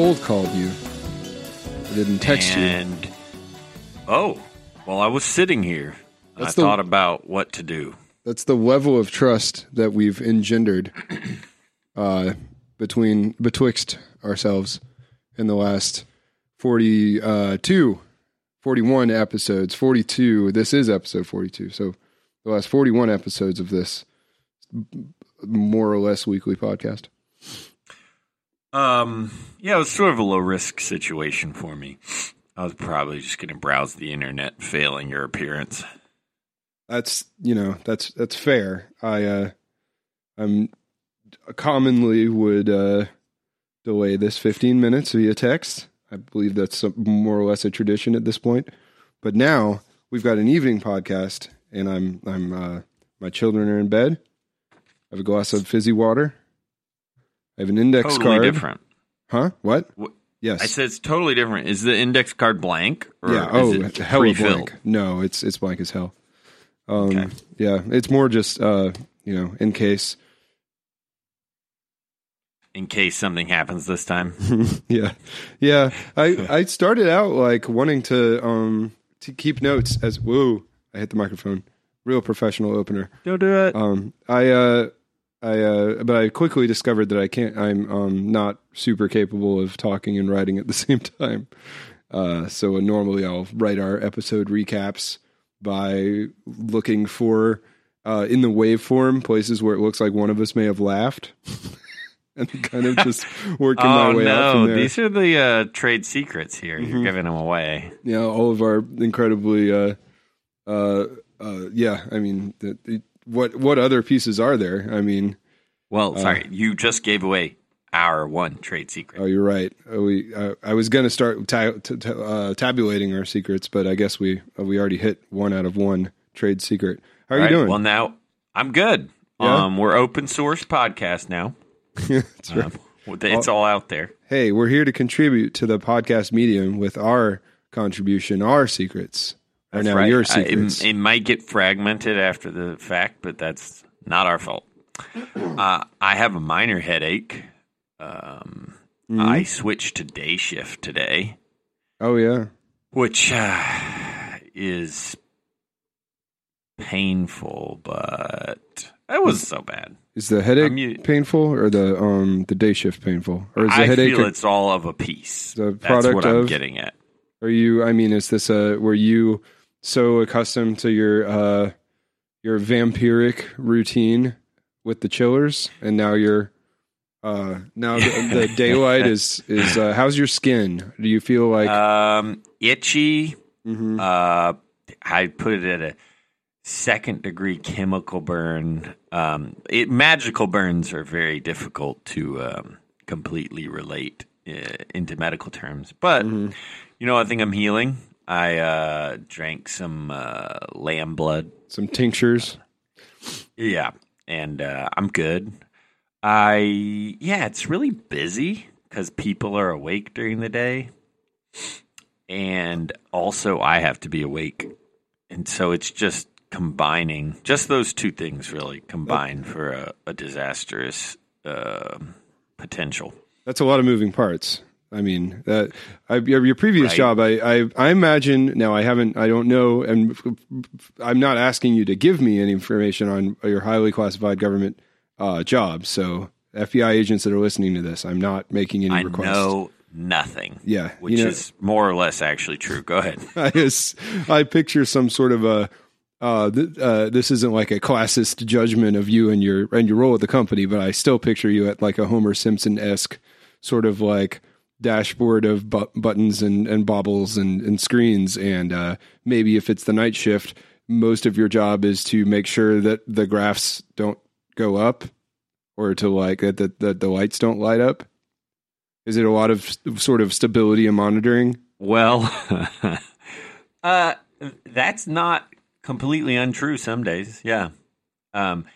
cold called you. I didn't text you. and oh, well, I was sitting here. and I the- thought about what to do. That's the level of trust that we've engendered uh, between betwixt ourselves in the last 42, 41 episodes. 42. This is episode 42. So the last 41 episodes of this more or less weekly podcast. Um, yeah, it was sort of a low risk situation for me. I was probably just going to browse the internet, failing your appearance. That's you know that's that's fair. I uh, I'm commonly would uh, delay this 15 minutes via text. I believe that's more or less a tradition at this point. But now we've got an evening podcast, and I'm I'm uh, my children are in bed. I have a glass of fizzy water. I have an index Totally card. different. Huh? What? What- Yes. I said it's totally different. Is the index card blank? Or yeah. Oh, is it hell pre-filled? blank. No, it's it's blank as hell. Um, Okay. Yeah, it's more just uh, you know in case. In case something happens this time. yeah, yeah. I I started out like wanting to um to keep notes as whoa. I hit the microphone. Real professional opener. Don't do it. Um, I uh, I uh, but I quickly discovered that I can't. I'm um not super capable of talking and writing at the same time. Uh, so normally I'll write our episode recaps by looking for uh in the waveform places where it looks like one of us may have laughed. And kind of just working my oh way out from no, there. these are the uh, trade secrets here. Mhm. You're giving them away. Yeah, all of our incredibly, uh, uh, uh, yeah. I mean, the, the, what what other pieces are there? I mean, Well, Uh, sorry, you just gave away our one trade secret. oh, you're right. Uh, we uh, I was going to start ta- t- t- uh, tabulating our secrets, but I guess we uh, we already hit one out of one trade secret. How are All you right, doing? Well, now I'm good. Yeah? Um, we're open source podcast now. That's right. Um, it's all out there. Hey, we're here to contribute to the podcast medium with our contribution, our secrets. Are That's now right. your Uh, secrets. it, it might get fragmented after the fact, but that's not our fault. Uh, I have a minor headache. Um, Mhm. I switched to day shift today, oh yeah. which uh, is painful, but it was so bad. Is the headache I'm u- painful or the um the day shift painful or is the I headache feel it's all of a piece. the That's product what I'm of- getting at. Are you? I mean, is this a? Were you so accustomed to your uh your vampiric routine with the chillers, and now you're uh now the, the daylight is is uh, how's your skin? Do you feel like? Um, itchy. Mhm. Uh, I put it at a second degree chemical burn. Um, it, magical burns are very difficult to um, completely relate uh, into medical terms, but Mhm. you know, I think I'm healing. I uh, drank some uh, lamb blood. Some tinctures. Yeah, and uh, I'm good. I yeah, it's really busy because people are awake during the day, and also I have to be awake, and so it's just combining. Just those two things really combine for a, a disastrous uh, potential. That's a lot of moving parts. I mean, that I, your, your previous Right. job, I, I, I imagine. Now, I haven't, I don't know, and I'm not asking you to give me any information on your highly classified government uh, job. So, FBI agents that are listening to this, I'm not making any I requests. know nothing. Yeah, which you know- is more or less actually true. Go ahead. I just, I picture some sort of a. Uh, th- uh, this isn't like a classist judgment of you and your and your role at the company, but I still picture you at like a Homer Simpson esque sort of like dashboard of bu- buttons and, and baubles and, and screens. And uh, maybe if it's the night shift, most of your job is to make sure that the graphs don't go up or to like that the, that the lights don't light up. Is it a lot of s- sort of stability and monitoring? Well, uh, that's not completely untrue some days. Yeah. Um,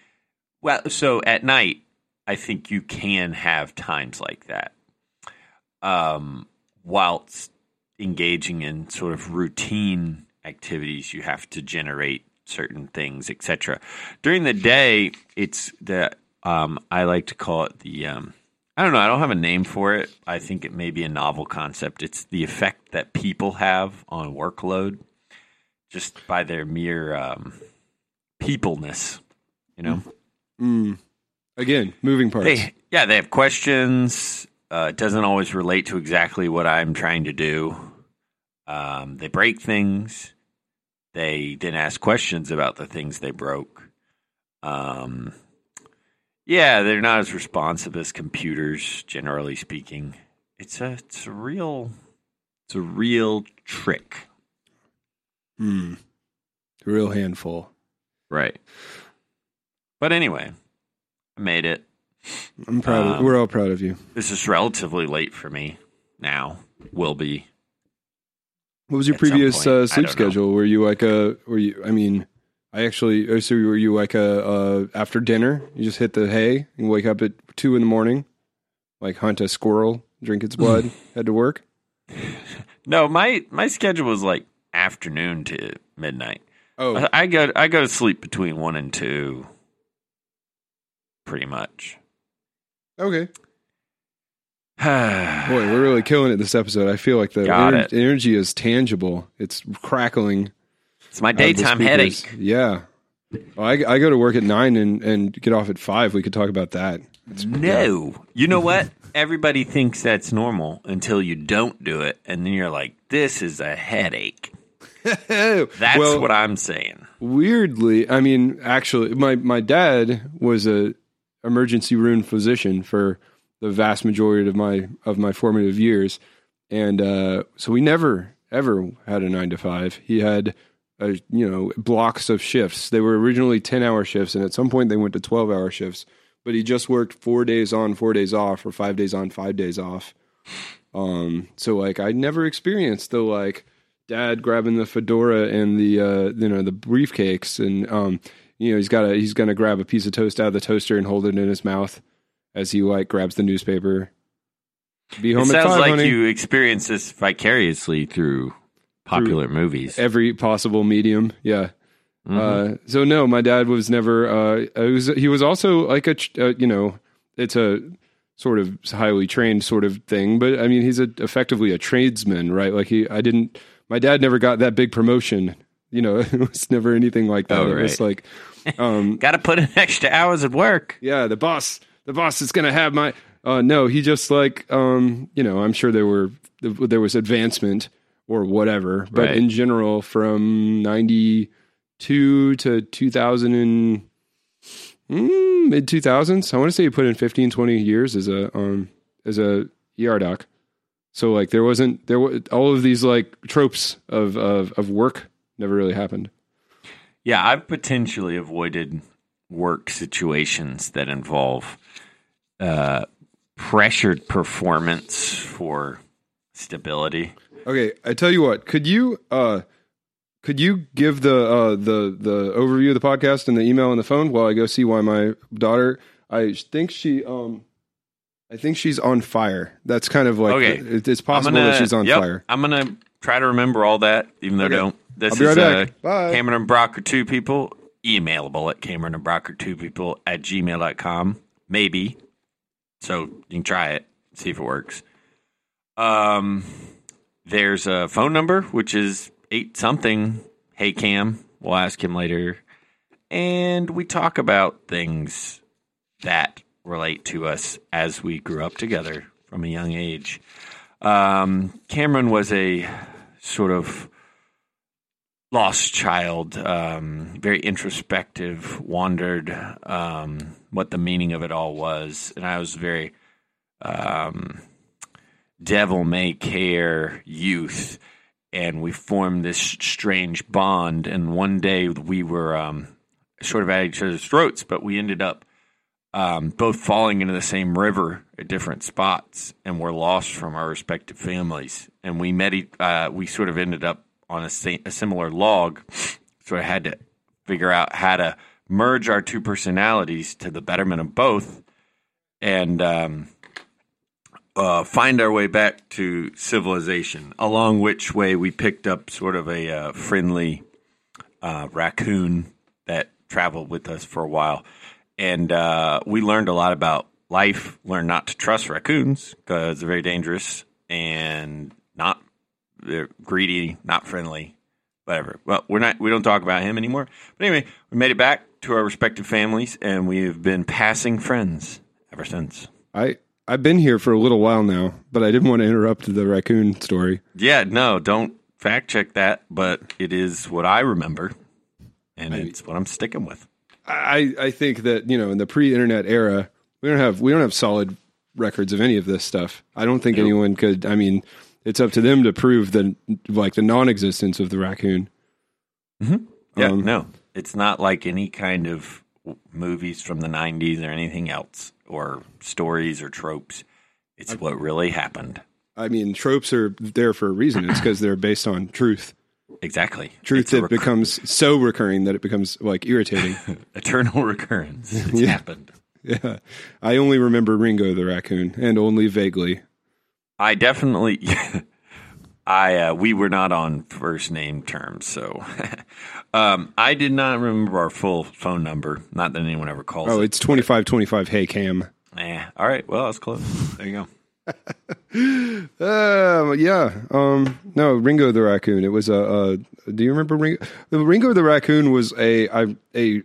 well, so at night, I think you can have times like that. Um, whilst engaging in sort of routine activities, you have to generate certain things, etc. During the day, it's the um, I like to call it the um, I don't know. I don't have a name for it. I think it may be a novel concept. It's the effect that people have on workload just by their mere um, peopleness. You know, Mm. Again, moving parts. they yeah they have questions. Uh, it doesn't always relate to exactly what I'm trying to do. Um, they break things. They didn't ask questions about the things they broke. Um, yeah, they're not as responsive as computers, generally speaking. It's a it's a real it's a real trick. Hmm. A real handful. Right. But anyway, I made it. I'm proud. of, Um, we're all proud of you. This is relatively late for me now. Will be. What was your previous uh, sleep don't know. schedule? Were you like a? Were you? I mean, I actually. oh, So were you like a uh, after dinner? You just hit the hay and wake up at two in the morning, like hunt a squirrel, drink its blood, head to work. No, my my schedule was like afternoon to midnight. Oh, I, I go I go to sleep between one and two. Pretty much. Okay. Boy, Boy, we're really killing it this episode. I feel like the Got ener- it. energy is tangible. It's crackling. it's my uh, the daytime headache. Yeah. Well, I, I go to work at nine and, and get off at five. We could talk about that. No. You know what? Everybody thinks that's normal until you don't do it, and then you're like, "This is a headache." That's Well, what I'm saying. Weirdly, I mean, actually, my my dad was a emergency room physician for the vast majority of my of my formative years, and uh, so we never ever had a nine to five. He had, uh you know, blocks of shifts. They were originally ten hour shifts, and at some point they went to twelve hour shifts. But he just worked four days on, four days off, or five days on, five days off. Um, so like I never experienced the like dad grabbing the fedora and the uh, you know the briefcakes and um, you know he's got a he's gonna grab a piece of toast out of the toaster and hold it in his mouth as he like grabs the newspaper. Be It home at sounds five, like honey. you experience this vicariously through popular movies. Every possible medium, yeah. Mhm. Uh, so no, my dad was never. Uh, was, he was also like a, uh, you know, it's a sort of highly trained sort of thing, but I mean, he's a, effectively a tradesman, right? Like he, I didn't. My dad never got that big promotion. You know, it was never anything like that. Oh, it was like, um, Got to put in extra hours at work. yeah, the boss, the boss is gonna have my. Uh, no, he just like, um, you know, I'm sure there were there was advancement or whatever, but Right. in general, from '92 to 2000 and mm, mid 2000s, I want to say he put in 15, 20 years as a um as a ER doc. So like there wasn't there were all of these like tropes of of of work never really happened. Yeah, I've potentially avoided work situations that involve uh, pressured performance for stability. Okay, I tell you what. Could you uh could you give the uh the the overview of the podcast and the email and the phone while I go see why my daughter I think she um I think she's on fire. That's kind of like Okay. it's possible that she's on yep, fire. I'm gonna try to remember all that, even though Okay. I don't. This I'll be right is back. uh. Cameron and Brock are two people. Emailable at Cameron and Brock are two people at gmail.com. Maybe. So you can try it, see if it works. Um, there's a phone number, which is eight something. Hey Cam, we'll ask him later. And we talk about things that relate to us as we grew up together from a young age. Um, Cameron was a sort of lost child, um, very introspective, wandered um, what the meaning of it all was. And I was very um, devil may care youth. And we formed this strange bond. And one day we were um, sort of at each other's throats, but we ended up um, both falling into the same river at different spots, and were lost from our respective families. And we met. Uh, we sort of ended up on a, a similar log, so I had to figure out how to merge our two personalities to the betterment of both, and um, uh, find our way back to civilization. Along which way we picked up sort of a uh, friendly uh, raccoon that traveled with us for a while, and uh, we learned a lot about life learned not to trust raccoons because they're very dangerous and not they're greedy, not friendly, whatever. Well, we're not we don't talk about him anymore. But anyway, we made it back to our respective families, and we've been passing friends ever since. I I've been here for a little while now, but I didn't want to interrupt the raccoon story. Yeah, no, don't fact check that, but it is what I remember, and it's what I'm sticking with. I I think that you know in the pre-internet era, we don't have we don't have solid records of any of this stuff. I don't think Nope. anyone could. I mean, it's up to them to prove the like the non-existence of the raccoon. Yeah, Um, no, it's not like any kind of movies from the '90s or anything else, or stories or tropes. It's what really happened. I mean, tropes are there for a reason. It's because they're based on truth. Exactly. Truth It's that becomes so recurring that it becomes like irritating. eternal recurrence. It's Yeah. happened. yeah, I only remember Ringo the raccoon, and only vaguely. I definitely. I uh, we were not on first name terms, so um, I did not remember our full phone number. Not that anyone ever calls Oh, it. it's twenty five twenty five. Hey Cam. Eh, all right, well, that's close. There you go. Uh, yeah. Um, no, Ringo the raccoon. It was a. Uh, do you remember Ringo? The Ringo the raccoon was a. I a.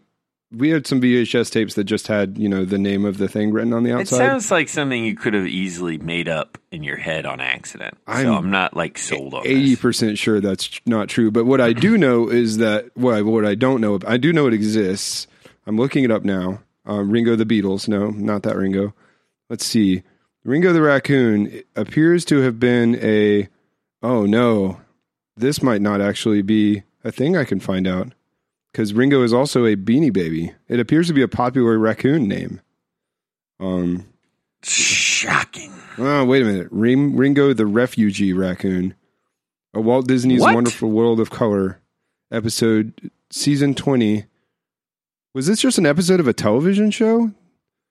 We had some VHS tapes that just had you know the name of the thing written on the outside. It sounds like something you could have easily made up in your head on accident. I'm so I'm not like sold on Eighty this. percent sure that's not true. But what I do know is that what I, what I don't know. I do know it exists. I'm looking it up now. Um, Ringo the Beatles. No, not that Ringo. Let's see. Ringo the raccoon appears to have been a. Oh no, this might not actually be a thing I can find out because Ringo is also a Beanie Baby. It appears to be a popular raccoon name. Um. Shocking. Oh, wait a minute. Ring, Ringo the Refugee Raccoon. A Walt Disney's What? Wonderful World of Color episode, season 20. Was this just an episode of a television show?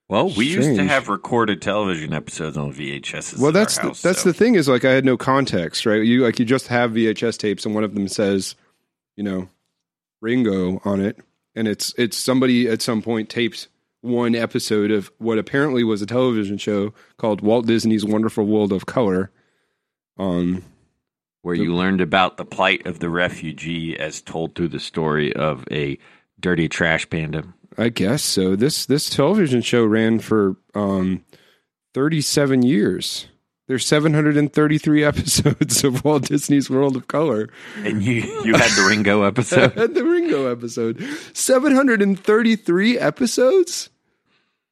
Well, we used to have recorded television episodes on VHS. well, that's our the, that's so- the thing is like I had no context, right? You like you just have VHS tapes and one of them says, you know, Ringo on it, and it's it's somebody at some point taped one episode of what apparently was a television show called Walt Disney's Wonderful World of Color. Um, where you learned about the plight of the refugee as told through the story of a dirty trash panda. I guess so. This this television show ran for um, 37 years. There's 733 episodes of Walt Disney's World of Color. And you you had the Ringo episode. the Ringo episode. 733 episodes?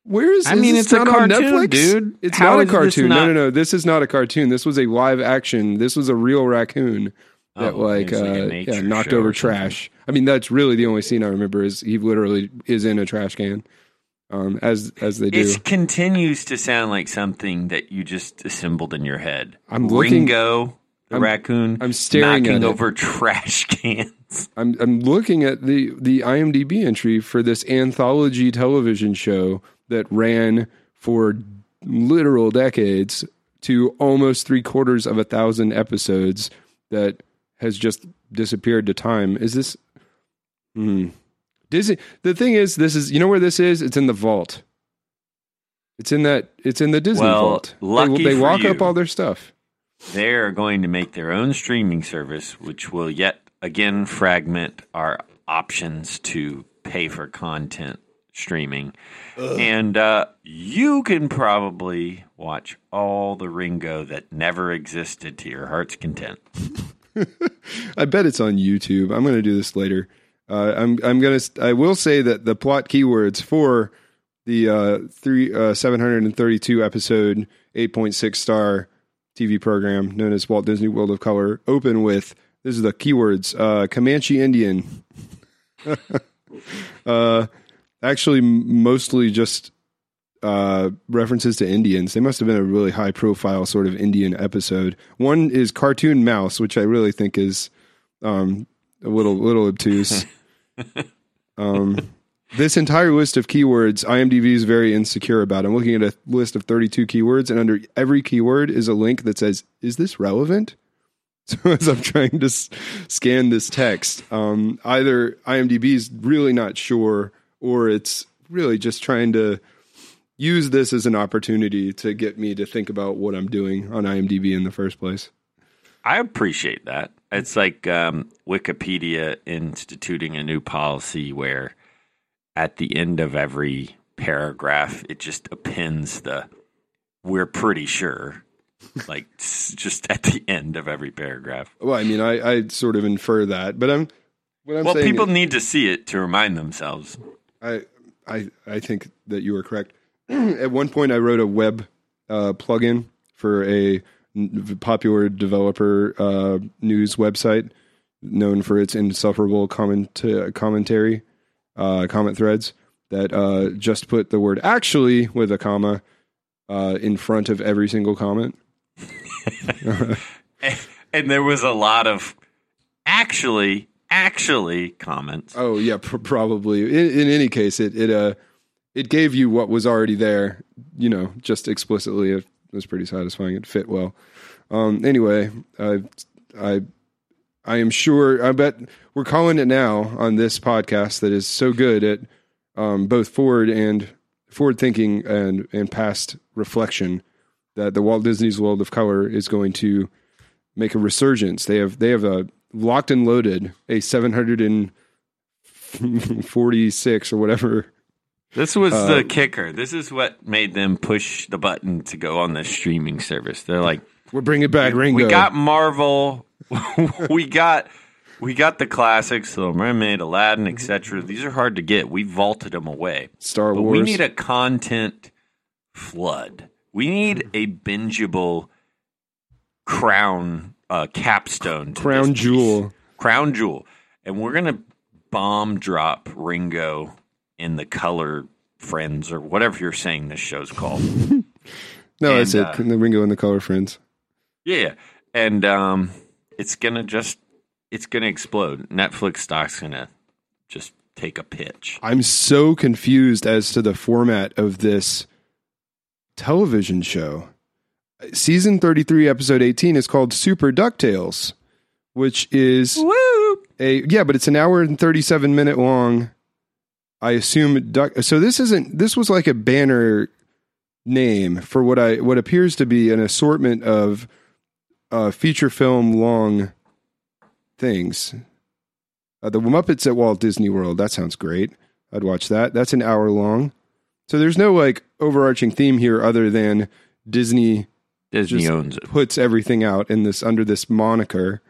Where is I mean, this it's a not on cartoon, Netflix? dude. It's How not a cartoon. No, not- no, no. This is not a cartoon. This was a live action. This was a real raccoon that Oh, like, like a uh, nature yeah, knocked over trash. I mean, that's really the only scene I remember is he literally is in a trash can. Um, as as they do. It continues to sound like something that you just assembled in your head. I'm looking- Ringo, the I'm- raccoon, I'm staring knocking over trash cans. I'm I'm looking at the the IMDb entry for this anthology television show that ran for literal decades to almost three quarters of a thousand episodes that has just disappeared to time. Is this? Hmm. Disney. The thing is, this is you know where this is. It's in the vault. It's in that. It's in the Disney Well, vault. lucky they they for walk you. up all their stuff. They're going to make their own streaming service, which will yet again fragment our options to pay for content streaming. And uh, you can probably watch all the Ringo that never existed to your heart's content. I bet it's on YouTube. I'm going to do this later. Uh, I'm I'm to I will say that the plot keywords for the uh, three uh, 732 episode 8.6 star TV program known as Walt Disney World of Color open with this is the keywords uh, Comanche Indian. uh, actually, mostly just uh, references to Indians. They must have been a really high profile sort of Indian episode. One is cartoon mouse, which I really think is um, a little little obtuse. um, this entire list of keywords, IMDb is very insecure about. I'm looking at a list of 32 keywords, and under every keyword is a link that says, "Is this relevant?" So as I'm trying to s- scan this text, um, either IMDb is really not sure, or it's really just trying to use this as an opportunity to get me to think about what I'm doing on IMDb in the first place. I appreciate that. It's like um, Wikipedia instituting a new policy where at the end of every paragraph, it just appends the "we're pretty sure," like just at the end of every paragraph. Well, I mean, I, I sort of infer that, but I'm what I'm Well, people is- need to see it to remind themselves. I I I think that you are correct. At one point, I wrote a web uh, plugin for a popular developer uh, news website known for its insufferable comment commentary uh, comment threads that uh, just put the word "actually" with a comma uh, in front of every single comment. And there was a lot of actually, actually comments. Oh yeah, pr- probably. In, in any case, it it uh it gave you what was already there. You know, just explicitly. Was pretty satisfying. It fit well. Um. Anyway, I I I am sure. I bet we're calling it now on this podcast that is so good at um, both forward and forward thinking and and past reflection that the Walt Disney's World of Color is going to make a resurgence. They have they have a locked and loaded a 746 or whatever. This was Uh, the kicker. This is what made them push the button to go on the streaming service. They're like, We're bringing back Ringo. we got Marvel, we got we got the classics, The Mermaid, Aladdin, etc. These are hard to get. We vaulted them away. Star But Wars. we need a content flood. We need a bingeable crown uh, capstone. to Crown jewel. Crown jewel. And we're gonna bomb drop Ringo in the color friends or whatever you're saying this show's called. no, that's and, it. uh, the Ringo and the Color Friends. yeah. And um it's gonna just it's gonna explode. Netflix stock's gonna just take a pitch. I'm so confused as to the format of this television show. Season 33, episode 18 is called Super DuckTales, which is Woo! a yeah, but it's an hour and 37 minute long. I assume duck. So this isn't. This was like a banner name for what I what appears to be an assortment of uh, feature film long things. Uh, the Muppets at Walt Disney World. That sounds great. I'd watch that. That's an hour long. So there's no like overarching theme here other than Disney Disney owns it. puts everything out in this under this moniker,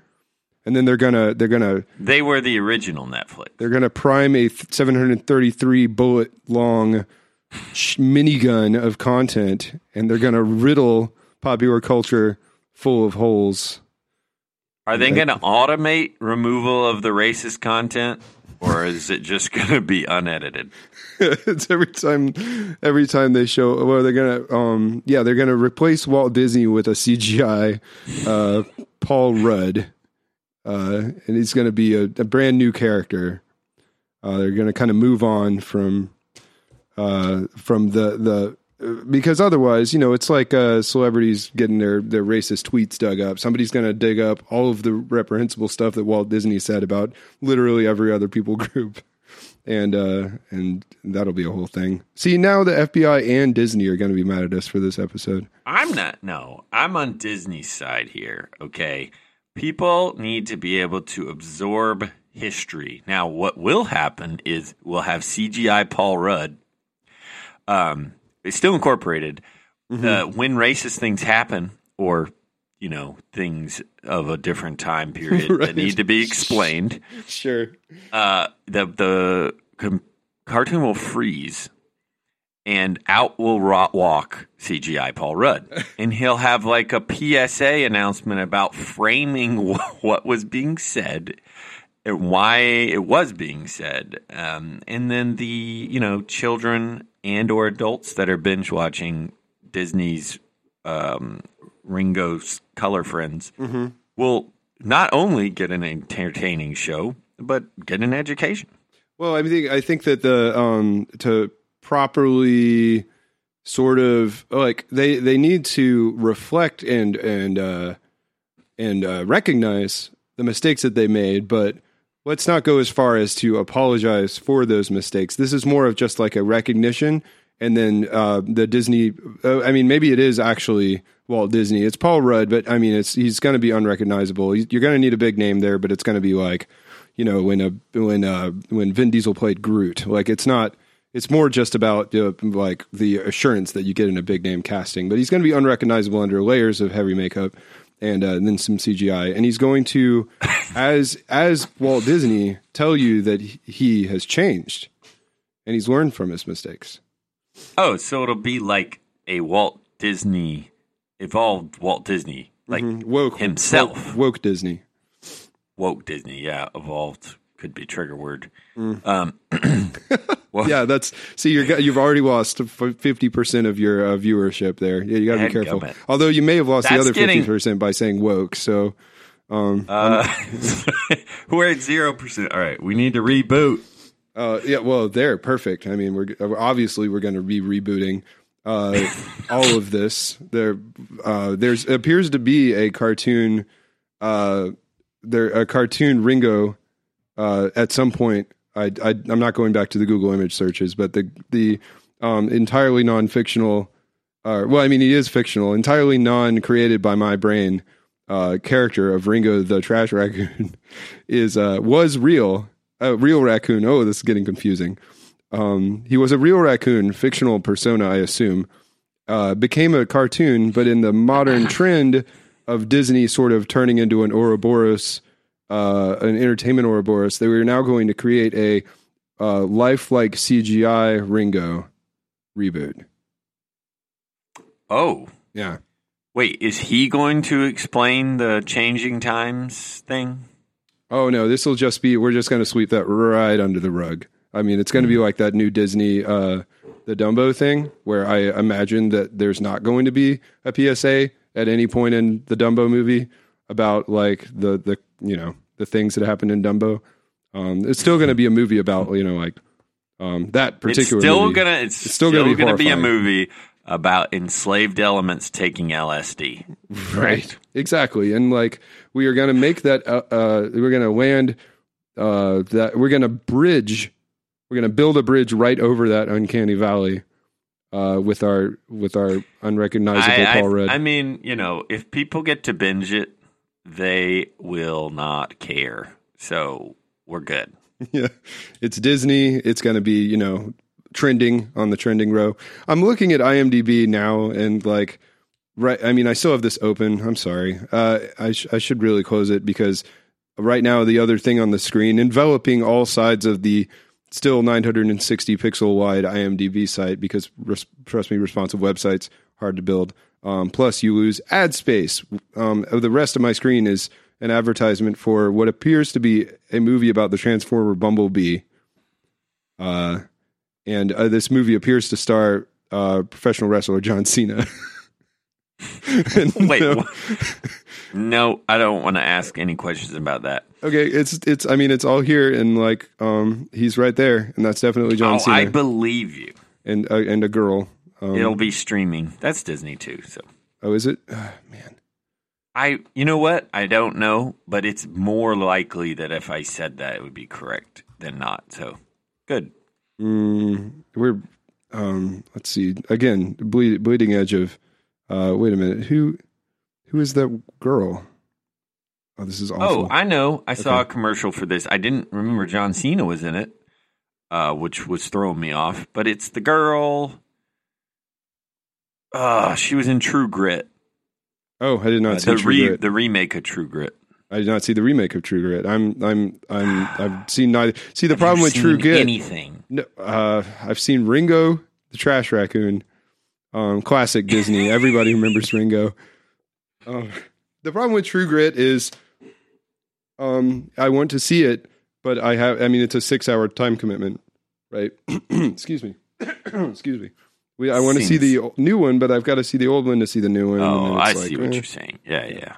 and then they're gonna they're gonna They were the original Netflix. they're gonna prime a 733 bullet long minigun of content, and they're gonna riddle popular culture full of holes. Are they going to automate removal of the racist content, or is it just going to be unedited? it's every time every time they show well they're gonna um yeah they're gonna replace Walt Disney with a CGI uh Paul Rudd uh and he's gonna be a, a brand new character uh they're gonna kind of move on from uh from the the because otherwise, you know, it's like uh, celebrities getting their, their racist tweets dug up. Somebody's going to dig up all of the reprehensible stuff that Walt Disney said about literally every other people group and uh and that'll be a whole thing. See, now the FBI and Disney are going to be mad at us for this episode. I'm not. No, I'm on Disney's side here. Okay, people need to be able to absorb history. Now, what will happen is we'll have CGI Paul Rudd. Um, it's still incorporated. Uh, when racist things happen, or you know, things of a different time period Right. that need to be explained, Sure. uh, the the com- cartoon will freeze, and out will ro- walk CGI Paul Rudd, and he'll have like a PSA announcement about framing what was being said. And why it was being said, um, and then the you know children and or adults that are binge watching Disney's um, Ringo's Color Friends will not only get an entertaining show, but get an education. Well, I think I think that the um to properly sort of like they they need to reflect and and uh and uh, recognize the mistakes that they made, but let's not go as far as to apologize for those mistakes. This is more of just like a recognition and then uh, the Disney. Uh, I mean, maybe it is actually Walt Disney. It's Paul Rudd, but I mean, it's he's going to be unrecognizable. You're going to need a big name there, but it's going to be like, you know, when a when uh, when Vin Diesel played Groot. Like, it's not. It's more just about uh, like the assurance that you get in a big name casting. But he's going to be unrecognizable under layers of heavy makeup and, uh, and then some CGI. And he's going to, as as Walt Disney, tell you that he has changed and he's learned from his mistakes. Oh, so it'll be like a Walt Disney evolved Walt Disney, like Mm-hmm. woke himself. woke, woke Disney. woke Disney. Yeah, evolved could be trigger word. Mm. Um, well, Yeah, that's see you're you've already lost fifty percent of your uh, viewership there. Yeah, you got to be careful. Although you may have lost the other fifty percent by saying woke. So uh, we're at zero percent. All right, we need to reboot. Uh, yeah, well, there, perfect. I mean, we're obviously we're going to be rebooting uh, all of this. There, uh, there's appears to be a cartoon, uh, there a cartoon Ringo uh, at some point. I, I I'm not going back to the Google image searches, but the the um, entirely non fictional. Uh, well, I mean, he is fictional, entirely non created by my brain. Uh, character of Ringo the Trash Raccoon is uh, was real, a real raccoon. Oh, this is getting confusing. Um, he was a real raccoon, fictional persona, I assume. Uh, became a cartoon, but in the modern trend of Disney sort of turning into an Ouroboros, uh, an entertainment Ouroboros, they were now going to create a uh, lifelike CGI Ringo reboot. Oh, Yeah. wait, is he going to explain the changing times thing? Oh no, this will just be we're just going to sweep that right under the rug. I mean, it's going to be like that new Disney uh the Dumbo thing where I imagine that there's not going to be a PSA at any point in the Dumbo movie about like the the you know, the things that happened in Dumbo. Um it's still going to be a movie about, you know, like um that It's particular still movie. gonna. It's, It's still, still gonna gonna, be a movie about enslaved elements taking LSD. right exactly and like we are going to make that uh, uh we're going to land uh that we're going to bridge we're going to build a bridge right over that uncanny valley uh with our with our unrecognizable I, paul I, rudd I mean, you know, if people get to binge it, they will not care. So we're good. yeah. It's disney. It's going to be you know trending on the trending row. I'm looking at imdb now and like right i mean i still have this open. I'm sorry. Uh i, sh- I should really close it because right now the other thing on the screen enveloping all sides of the still 960 pixel wide imdb site because res- trust me responsive websites hard to build um, plus you lose ad space um, the rest of my screen is an advertisement for what appears to be a movie about the transformer bumblebee uh, and uh, this movie appears to star uh, professional wrestler john cena Wait, no- no, I don't want to ask any questions about that. Okay, it's it's. I mean, it's all here, and like, um, he's right there, and that's definitely John oh, Cena, I believe you. and uh, and a girl. Um, It'll be streaming. That's Disney too. So oh, is it? Uh, man, I, you know what? I don't know, but it's more likely that if I said that, it would be correct than not. So good. mm, we're. Um, let's see. Again, bleed, bleeding edge of. Uh, wait a minute. Who, who is that girl? Oh, this is awful. Oh, I know. I saw a commercial for this. I didn't remember John Cena was in it, uh, which was throwing me off. But it's the girl. Uh, she was in True Grit. oh, I did not Uh, see the True re- Grit. the remake of True Grit. I did not see the remake of True Grit. I'm, I'm, I'm. I've seen neither. See, the problem with True Grit. anything. No, uh, I've seen Ringo, the Trash Raccoon, um, classic Disney. Everybody remembers Ringo. Um, the problem with True Grit is, um, I want to see it, but I have. I mean, it's a six-hour time commitment, right? Excuse me. Excuse me. We, I want to see the new one, but I've got to see the old one to see the new one. Oh, I it's see what eh. you're saying. Yeah, yeah.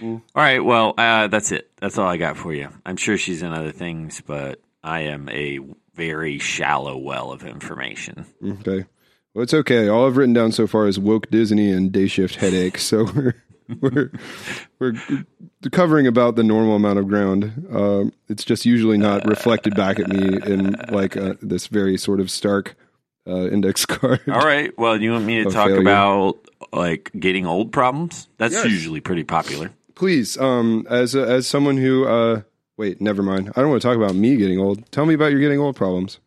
Mm. All right. Well, uh, that's it. That's all I got for you. I'm sure she's in other things, but I am a very shallow well of information. Okay. Well, it's okay. All I've written down so far is woke Disney and day shift headache. So we're we're we're covering about the normal amount of ground. Um, it's just usually not reflected back at me in like uh, this very sort of stark uh, index card. All right. Well, you want me to talk failure. about like getting old problems? That's Yes. usually pretty popular. Please, um, as a, as someone who, uh, wait, never mind. I don't want to talk about me getting old. Tell me about your getting old problems.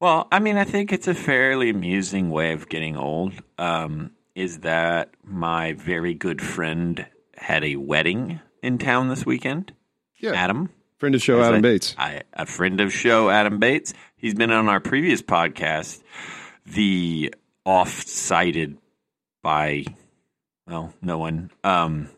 Well, I mean, I think it's a fairly amusing way of getting old. Um, is that my very good friend had a wedding in town this weekend? Yeah, Adam, friend of show Adam I- Bates. I, a friend of show, Adam Bates. He's been on our previous podcast, the off-cited by, well, no one, um,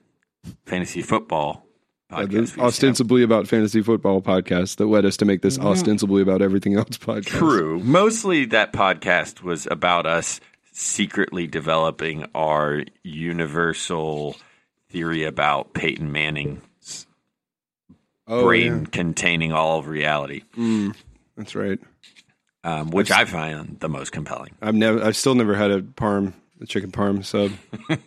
fantasy football podcast. the we have. ostensibly about fantasy football podcast that led us to make this ostensibly about everything else podcast. True. Mostly that podcast was about us secretly developing our universal theory about Peyton Manning's Oh, brain containing all of reality. Mm, that's right. Um, which I find the most compelling. I've never, I've still never had a parm, a chicken parm sub.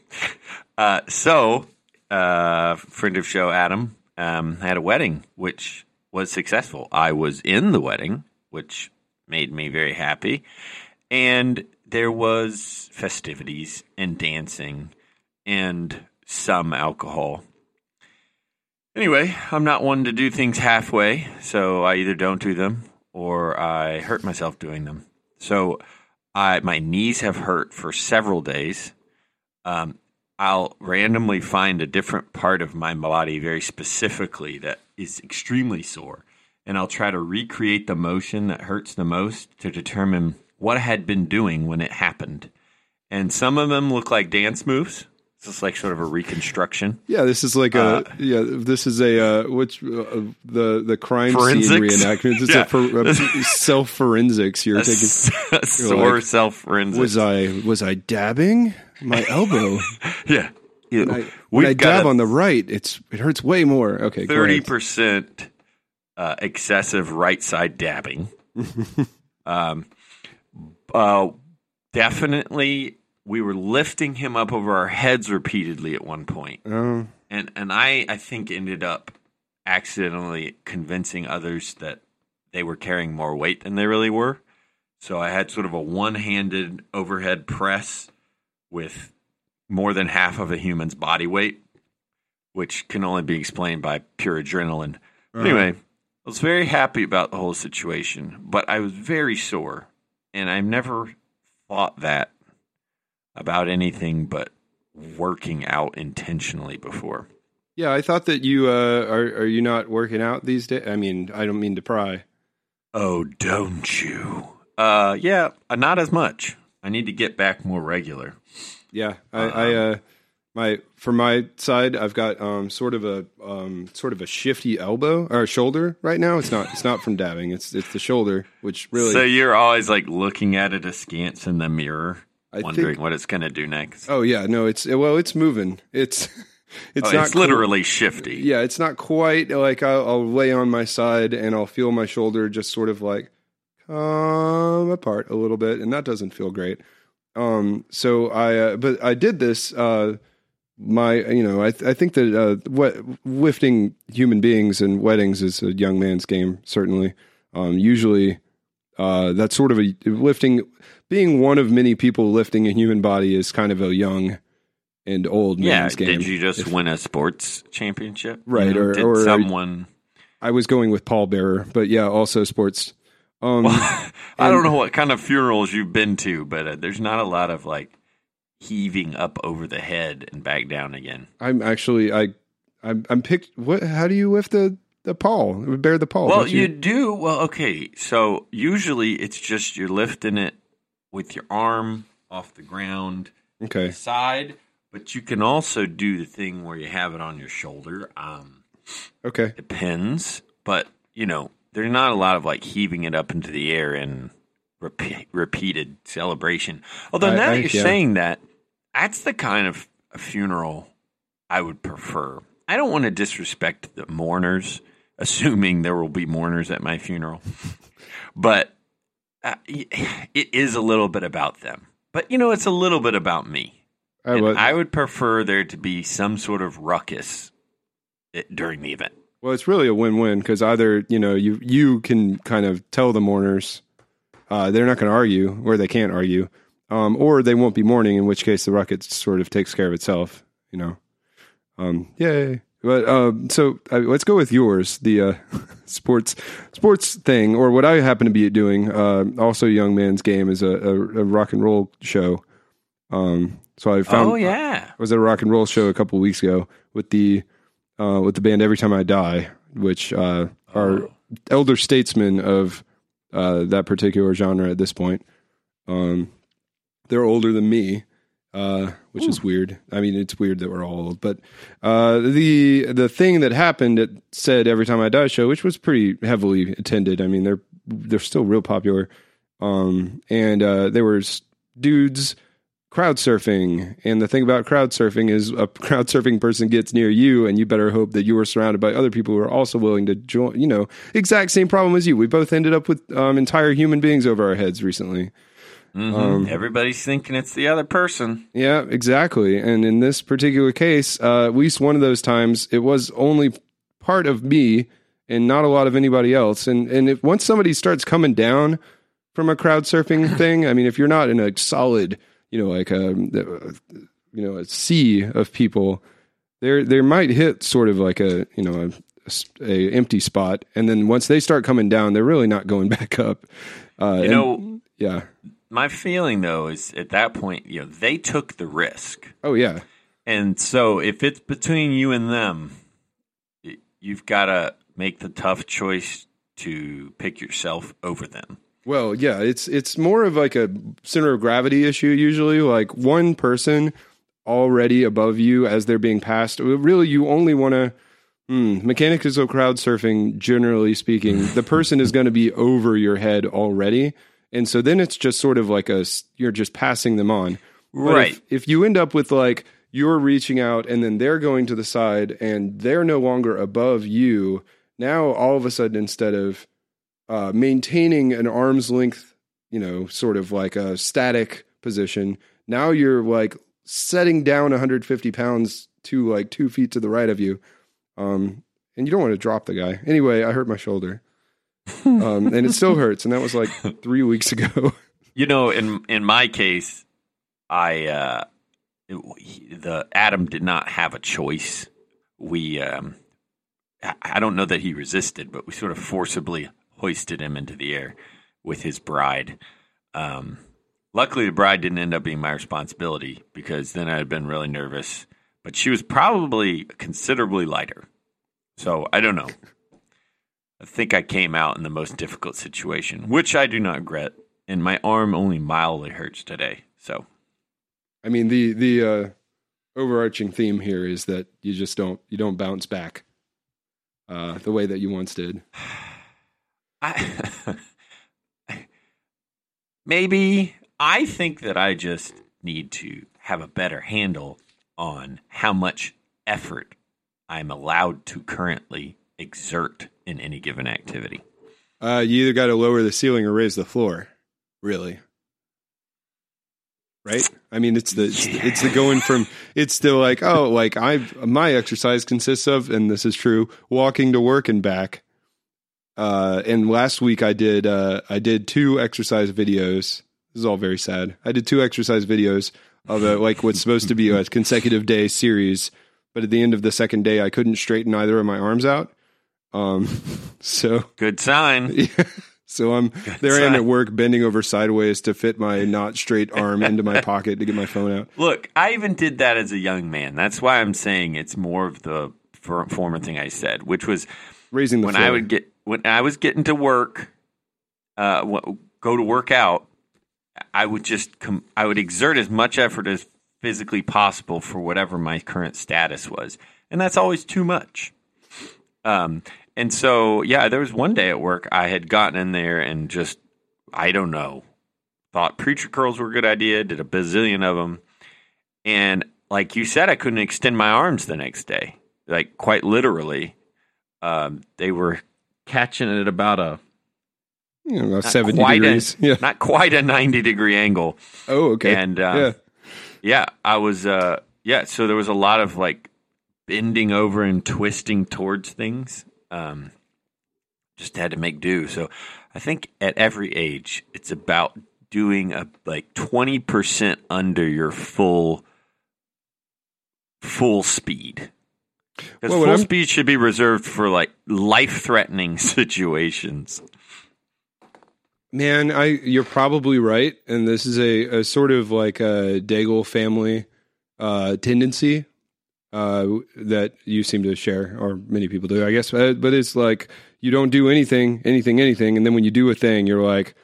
Uh, so, uh, friend of show Adam um, had a wedding, which was successful. I was in the wedding, which made me very happy, and there was festivities and dancing and some alcohol. Anyway, I'm not one to do things halfway, so I either don't do them or I hurt myself doing them. So, I my knees have hurt for several days. Um, I'll randomly find a different part of my body very specifically that is extremely sore. And I'll try to recreate the motion that hurts the most to determine what I had been doing when it happened. And some of them look like dance moves. It's like sort of a reconstruction. Yeah, this is like a yeah. This is a uh, which uh, the the crime Forensics? scene reenactment. This Yeah. is a, for, a self forensics. You're A, taking. sore like, self forensics. Was I was I dabbing my elbow? yeah. Yeah. I, when I dab on the right, it's it hurts way more. Okay, thirty percent uh, excessive right side dabbing. um, uh, definitely, we were lifting him up over our heads repeatedly at one point, Oh, and and I I think ended up accidentally convincing others that they were carrying more weight than they really were. So I had sort of a one-handed overhead press with more than half of a human's body weight, which can only be explained by pure adrenaline. Uh-huh. Anyway, I was very happy about the whole situation, but I was very sore, and I've never thought that about anything but working out intentionally before. yeah. I thought that you uh, are are you not working out these days? I mean, I don't mean to pry. Oh, don't you? Uh, yeah, uh, not as much. I need to get back more regular. Yeah, I, I uh, my for my side, I've got um sort of a um sort of a shifty elbow or shoulder right now. It's not it's not from dabbing. It's it's the shoulder, which really So you're always like looking at it askance in the mirror, I wondering think. what it's going to do next. Oh yeah, no, it's well, it's moving. It's it's Oh, not it's literally shifty. yeah, it's not quite like I'll, I'll lay on my side and I'll feel my shoulder just sort of like come apart a little bit, and that doesn't feel great. Um, so I, uh, but I did this. Uh, my, you know, I, I think that uh, what lifting human beings and weddings is a young man's game. Certainly, um, usually, uh, that's sort of a lifting. Being one of many people lifting a human body is kind of a young and old Yeah. man's game. Did you just If- win a sports championship? Right, You know, or- or- someone? I was going with pallbearer, but yeah, also sports. Um, I don't know what kind of funerals you've been to, but uh, there's not a lot of like heaving up over the head and back down again. I'm actually I I'm I'm picked. What? How do you lift the the pall? Bear the pall? well, don't you do. Well, okay. So usually it's just you're lifting it with your arm off the ground okay? side, but you can also do the thing where you have it on your shoulder. Um, Okay. depends, but you know, there's not a lot of like heaving it up into the air and repeat, repeated celebration. Although I- now I- that you're yeah. saying that, that's the kind of a funeral I would prefer. I don't want to disrespect the mourners, assuming there will be mourners at my funeral, but uh, it is a little bit about them. But you know, it's a little bit about me. I, And I would prefer there to be some sort of ruckus eh, during the event. well, it's really a win-win because either you know you you can kind of tell the mourners uh, they're not going to argue, or they can't argue, um, or they won't be mourning. In which case, the ruckus sort of takes care of itself. You know. Um, yay. But um, so uh, let's go with yours, the uh, sports sports thing, or what I happen to be doing. Uh, also, Young Man's Game is a, a, a rock and roll show. Um, so I found. Oh yeah, I was at a rock and roll show a couple weeks ago with the uh, with the band Every Time I Die, which uh, are Oh. elder statesmen of uh, that particular genre at this point. Um, they're older than me, uh, which is weird. I mean, it's weird that we're all old, but uh, the the thing that happened at said Every Time I Die show, which was pretty heavily attended. I mean, they're they're still real popular, um, and uh, there was dudes crowd surfing. And the thing about crowd surfing is a crowd surfing person gets near you, and you better hope that you are surrounded by other people who are also willing to join. You know, exact same problem as you. We both ended up with um, entire human beings over our heads recently. Mhm. Um, everybody's thinking it's the other person. Yeah, exactly. And in this particular case, uh, at least one of those times, it was only part of me and not a lot of anybody else. And and if once somebody starts coming down from a crowd surfing thing, I mean, if you're not in a solid, you know, like a you know a sea of people, there there might hit sort of like a you know a empty spot, and then once they start coming down, they're really not going back up. Uh, You and- know, yeah. My feeling though is at that point, you know, they took the risk. Oh yeah. And so if it's between you and them, you've got to make the tough choice to pick yourself over them. Well, yeah, it's it's more of like a center of gravity issue usually. Like one person already above you as they're being passed. Really, you only want to. Hmm, mechanics of crowd surfing, generally speaking, the person is going to be over your head already, and so then it's just sort of like a you're just passing them on. But Right. If, if you end up with like you're reaching out and then they're going to the side and they're no longer above you, now all of a sudden instead of uh, maintaining an arm's length, you know, sort of like a static position, now you're like setting down 150 pounds to like two feet to the right of you. Um, and you don't want to drop the guy. Anyway, I hurt my shoulder. Um, and it still hurts. And that was like three weeks ago. You know, in in my case, I uh, it- the Adam did not have a choice. We um, I- I don't know that he resisted, but we sort of forcibly hoisted him into the air with his bride. Um, luckily, the bride didn't end up being my responsibility because then I'd been really nervous. But she was probably considerably lighter, so I don't know. I think I came out in the most difficult situation, which I do not regret. And my arm only mildly hurts today. So I mean, the, the, uh, overarching theme here is that you just don't, you don't bounce back, uh, the way that you once did. I maybe I think that I just need to have a better handle on how much effort I'm allowed to currently exert in any given activity. Uh, you either got to lower the ceiling or raise the floor. Really, right? I mean, it's the it's, the- it's the going from it's the like oh like I my exercise consists of and this is true walking to work and back. Uh, and last week I did uh I did two exercise videos. This is all very sad. I did two exercise videos of a, like what's supposed to be a consecutive day series, but at the end of the second day I couldn't straighten either of my arms out. Um, so Good sign. yeah. So I'm there I am at work bending over sideways to fit my not straight arm into my pocket to get my phone out. Look, I even did that as a young man. That's why I'm saying it's more of the for- former thing I said, which was Raising the when floor. I would get when I was getting to work, uh, go to work out, I would just com- I would exert as much effort as physically possible for whatever my current status was, and that's always too much. Um, and so yeah, there was one day at work I had gotten in there and just I don't know, thought preacher curls were a good idea, did a bazillion of them, and like you said, I couldn't extend my arms the next day, like quite literally. Um, they were catching it at about a you know, about 70 degrees. A, yeah. not quite a ninety degree angle. Oh, okay. And uh, yeah. yeah, I was uh, yeah. So there was a lot of like bending over and twisting towards things. Um, just had to make do. So I think at every age, it's about doing a like twenty percent under your full full speed. Because Well, full I'm- speed should be reserved for like life threatening situations. Man, I you're probably right, and this is a, a sort of like a Daigle family uh, tendency uh, that you seem to share, or many people do, I guess. Uh, but it's like you don't do anything, anything, anything, and then when you do a thing, you're like,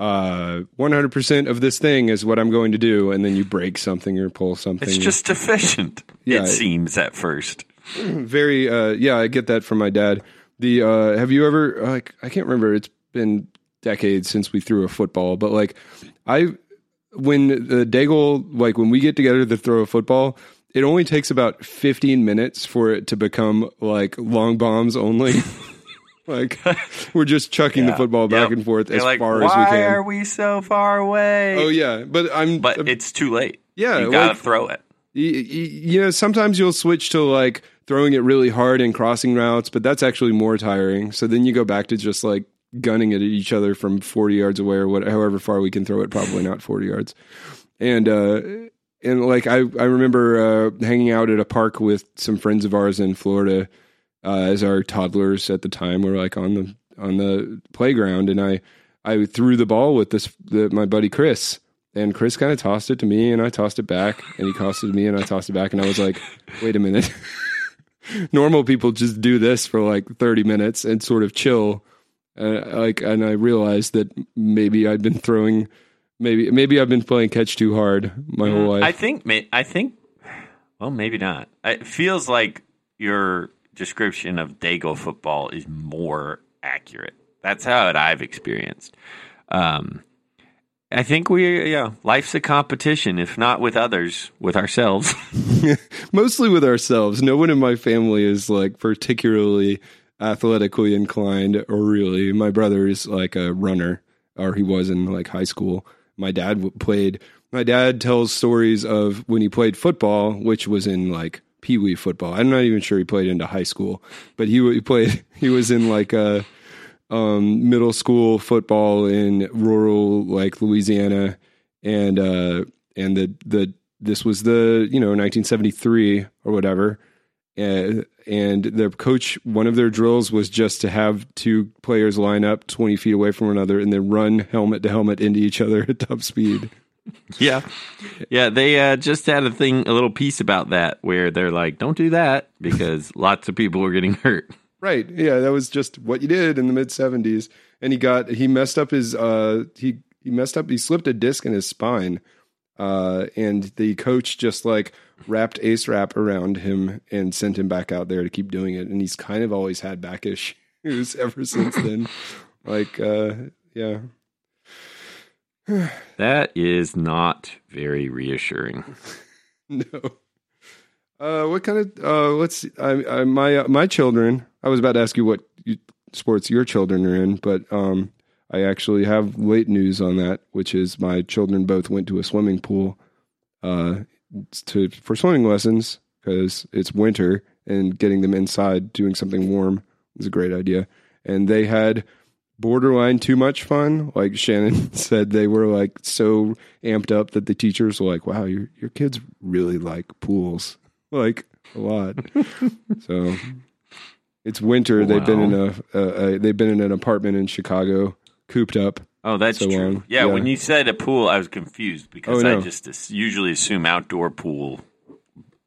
uh, 100% of this thing is what I'm going to do, and then you break something or pull something. It's just efficient. Yeah. it seems at first. very uh yeah i get that from my dad the uh have you ever like i can't remember it's been decades since we threw a football but like i when the daigle like when we get together to throw a football it only takes about 15 minutes for it to become like long bombs only like we're just chucking the football back Yep. and forth They're as like, far as we can Why are we so far away? oh yeah but i'm But it's too late. yeah you gotta like, throw it. You know, sometimes you'll switch to like throwing it really hard and crossing routes, but that's actually more tiring. So then you go back to just like gunning it at each other from 40 yards away or what, however far we can throw it, probably not 40 yards. And, uh, and like I, I remember uh, hanging out at a park with some friends of ours in Florida uh, as our toddlers at the time were like on the on the playground, and I I threw the ball with this the, my buddy Chris, and Chris kind of tossed it to me, and I tossed it back, and he tossed it to me, and I tossed it back, and I was like, wait a minute. Normal people just do this for like 30 minutes and sort of chill. Uh, like, and I realized that maybe I'd been throwing, maybe maybe I've been playing catch too hard my whole life. I think. I think. Well, maybe not. It feels like your description of Daigle football is more accurate. That's how it I've experienced. Um, I think we, yeah, life's a competition, if not with others, with ourselves. Mostly with ourselves. No one in my family is like particularly athletically inclined, or really. My brother is like a runner, or he was in like high school. My dad w- played. My dad tells stories of when he played football, which was in like pee wee football. I'm not even sure he played into high school, but he, he played. He was in like a um, middle school football in rural like Louisiana, and uh, and the the this was the you know 1973 or whatever, and and the coach one of their drills was just to have two players line up 20 feet away from one another and then run helmet to helmet into each other at top speed. yeah, yeah. They uh, just had a thing, a little piece about that, where they're like, "Don't do that," because lots of people are getting hurt. Right. Yeah, that was just what you did in the mid 70s. And he got he messed up his uh he he messed up he slipped a disc in his spine. Uh and the coach just like wrapped ace wrap around him and sent him back out there to keep doing it and he's kind of always had back issues ever since then. Like uh yeah. That is not very reassuring. No. Uh, what kind of uh, let's see, I, I, my uh, my children. I was about to ask you what you, sports your children are in, but um, I actually have late news on that, which is my children both went to a swimming pool uh, to for swimming lessons because it's winter and getting them inside doing something warm is a great idea. And they had borderline too much fun. Like Shannon said, they were like so amped up that the teachers were like, "Wow, your your kids really like pools, like a lot." so it's winter. They've been in a, a, a they've been in an apartment in Chicago, cooped up. Oh, that's So true. Yeah, Yeah. when you said a pool, I was confused because Oh, I just usually assume outdoor pool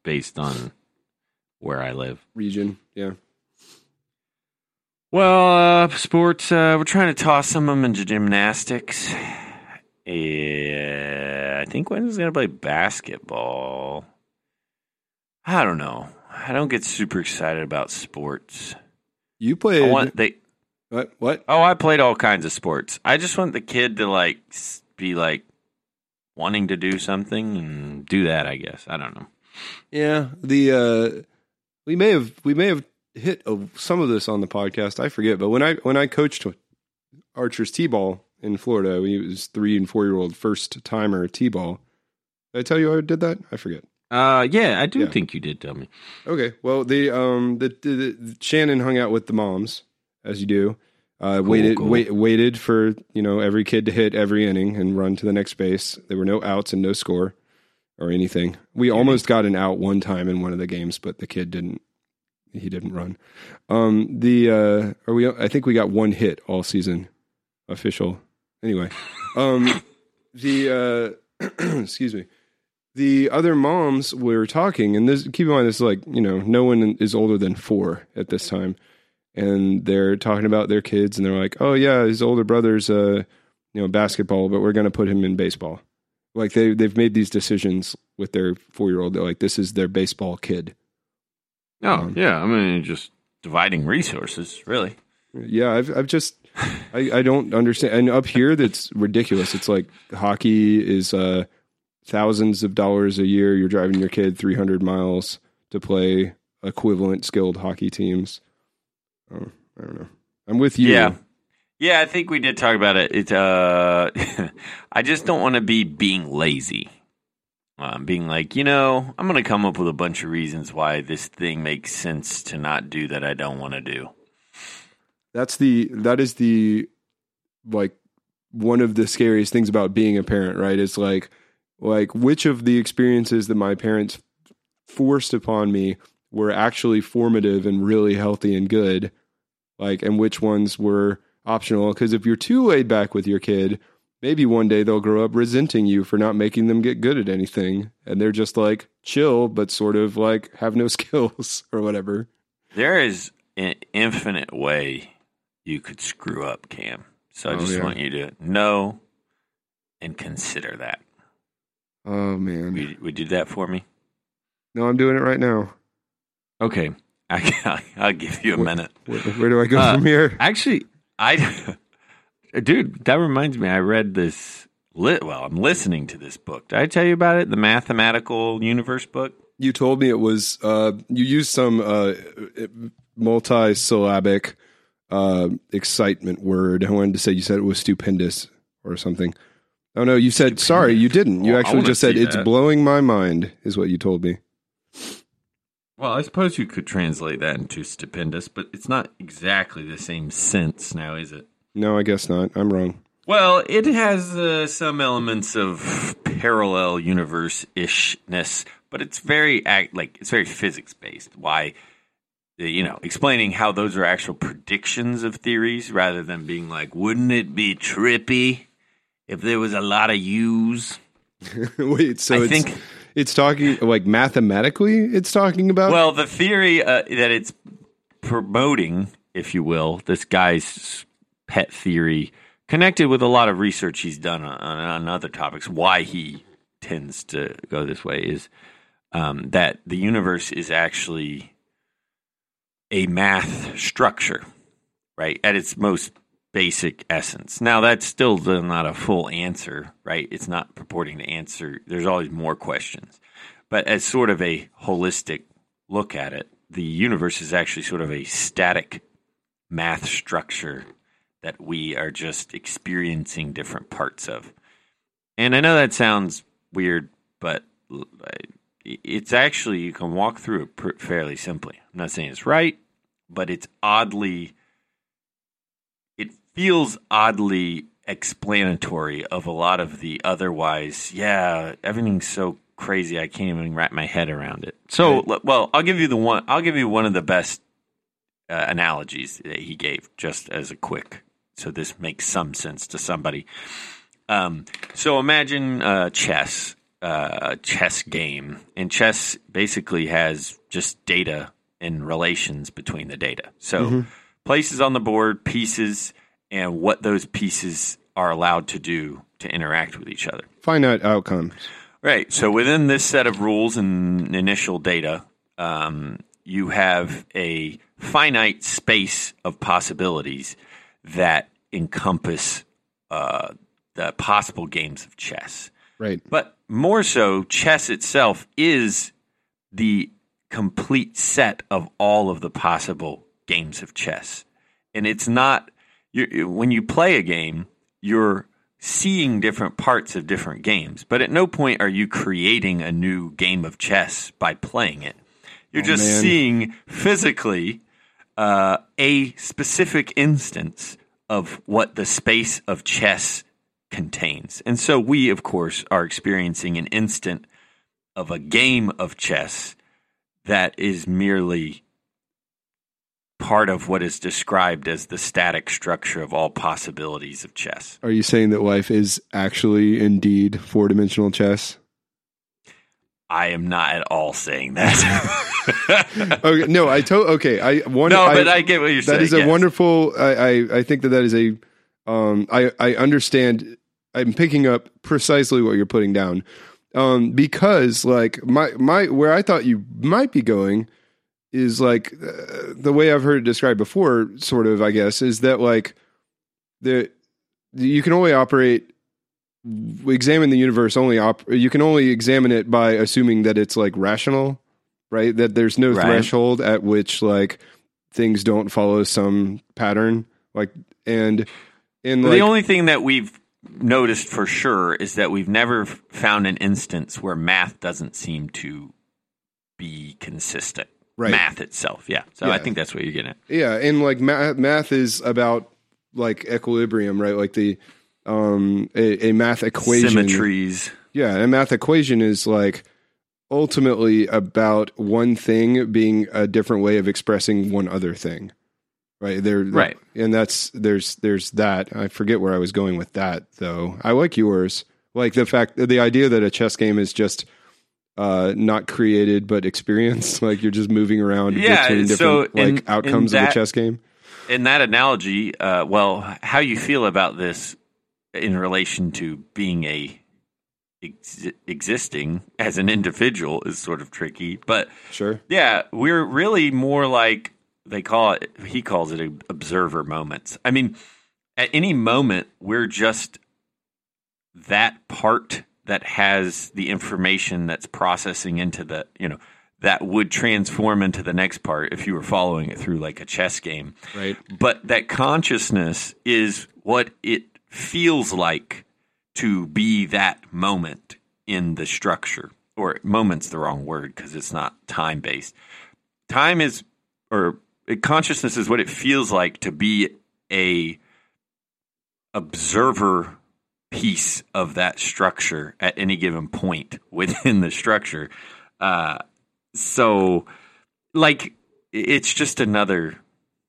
based on where I live. Region, yeah. Well, uh, sports, uh, we're trying to toss some of them into gymnastics. Yeah, I think Wednesday's going to play basketball. I don't know. I don't get super excited about sports. You I played want they. What? What? Oh, I played all kinds of sports. I just want the kid to like be like wanting to do something and do that. I guess I don't know. Yeah, the uh, we may have we may have hit a, some of this on the podcast. I forget, but when I when I coached Archer's t-ball in Florida, he was three and four year old first timer t-ball. Did I tell you I did that? I forget. Uh, yeah, I do Yeah. think you did tell me. Okay, well the um the, the, the Shannon hung out with the moms as you do. Uh, waited, cool. Wait, waited for you know every kid to hit every inning and run to the next base. There were no outs and no score or anything. We almost got an out one time in one of the games, but the kid didn't. He didn't run. Um, the uh, or we I think we got one hit all season, official. Anyway, um, the uh, excuse me. The other moms were talking, and this keep in mind this is like you know no one is older than four at this time, and they're talking about their kids, and they're like, oh yeah, his older brother's uh you know basketball, but we're gonna put him in baseball. Like they they've made these decisions with their four year old. They're like, this is their baseball kid. Oh, Um, yeah. I mean, just dividing resources, really. Yeah, I've I've just I, I don't understand. And up here, that's ridiculous. It's like hockey is uh, thousands of dollars a year. You're driving your kid 300 miles to play equivalent skilled hockey teams. Oh, I don't know. I'm with you. Yeah. Yeah, I think we did talk about it. It's uh I just don't want to be being lazy. Um, being like, you know, I'm going to come up with a bunch of reasons why this thing makes sense to not do that I don't want to do. That's the that is the like one of the scariest things about being a parent, right? It's like like which of the experiences that my parents forced upon me were actually formative and really healthy and good, like and which ones were optional because if you're too laid back with your kid, maybe one day they'll grow up resenting you for not making them get good at anything and they're just like chill but sort of like have no skills or whatever. There is an infinite way you could screw up, Cam. So I Oh, just yeah. want you to know and consider that. Oh man. Would you, would you do that for me? No, I'm doing it right now. Okay. I, I'll give you a minute. Where, where do I go Uh, from here? Actually, I, dude, that reminds me. I read this. Lit. Well, I'm listening to this book. Did I tell you about it? The mathematical universe book. You told me it was uh, you used some uh, multi-syllabic uh, excitement word. I wanted to say you said it was stupendous or something. Oh no, you said sorry. You didn't. You Well, actually just said it's that. blowing my mind. Is what you told me. Well, I suppose you could translate that into stupendous, but it's not exactly the same sense now, is it? No, I guess not. I'm wrong. Well, it has uh, some elements of parallel universe ishness, but it's very act like it's very physics based. Why, uh, you know, explaining how those are actual predictions of theories rather than being like, wouldn't it be trippy if there was a lot of U's? Wait, so I think- it's talking like mathematically. It's talking about. Well, the theory uh, that it's promoting, if you will, this guy's pet theory, connected with a lot of research he's done on, on other topics, why he tends to go this way is um, that the universe is actually a math structure, right? At its most basic essence. Now, that's still not a full answer, right? It's not purporting to answer. There's always more questions. But as sort of a holistic look at it, the universe is actually sort of a static math structure that we are just experiencing different parts of. And I know that sounds weird, but it's actually, you can walk through it fairly simply. I'm not saying it's right, but it's oddly, feels oddly explanatory of a lot of the otherwise, yeah, everything's so crazy I can't even wrap my head around it. So, l- well, I'll give you the one. I'll give you one of the best uh, analogies that he gave, just as a quick, so this makes some sense to somebody. Um, so imagine uh, chess, uh, a chess game, and chess basically has just data and relations between the data. So places on the board, pieces, and what those pieces are allowed to do to interact with each other. finite outcomes. Right. So within this set of rules and initial data, um, you have a finite space of possibilities that encompass uh, the possible games of chess. Right. But more so, chess itself is the complete set of all of the possible games of chess. And it's not, you when you play a game, you're seeing different parts of different games. But at no point are you creating a new game of chess by playing it. You're Oh, just man. seeing physically uh, a specific instance of what the space of chess contains. And so we, of course, are experiencing an instant of a game of chess that is merely part of what is described as the static structure of all possibilities of chess. Are you saying that life is actually indeed four dimensional chess? I am not at all saying that. okay, no, I told. Okay, I one. no, but I, get what you're saying. That is a yes. wonderful. I, I I think that that is a. Um, I I understand. I'm picking up precisely what you're putting down, um, because like my my where I thought you might be going is like uh, the way I've heard it described before. Sort of, I guess, is that like the you can only operate examine the universe only op- you can only examine it by assuming that it's like rational right that there's no Right. threshold at which like things don't follow some pattern like and and the like only thing that we've noticed for sure is that we've never found an instance where math doesn't seem to be consistent. Right. Math itself, yeah. So I think that's what you're getting at. yeah and like math, math is about like equilibrium right like the um a, a math equation Symmetries. Yeah, a math equation is like ultimately about one thing being a different way of expressing one other thing. Right. There Right. And that's there's there's that. I forget where I was going with that though. I like yours. Like the fact the idea that a chess game is just uh not created but experienced. Like you're just moving around Yeah, between different like in- in outcomes of that- a chess game. In that analogy, uh, well, how you feel about this in relation to being a ex- existing as an individual is sort of tricky, but Sure. Yeah, we're really more like they call it. He calls it observer moments. I mean, at any moment, we're just that part that has the information that's processing into the you know that would transform into the next part if you were following it through like a chess game. Right. But that consciousness is what it feels like to be that moment in the structure. Or moment's the wrong word because it's not time based. Time is, or consciousness is what it feels like to be a observer piece of that structure at any given point within the structure. Uh, so, like, it's just another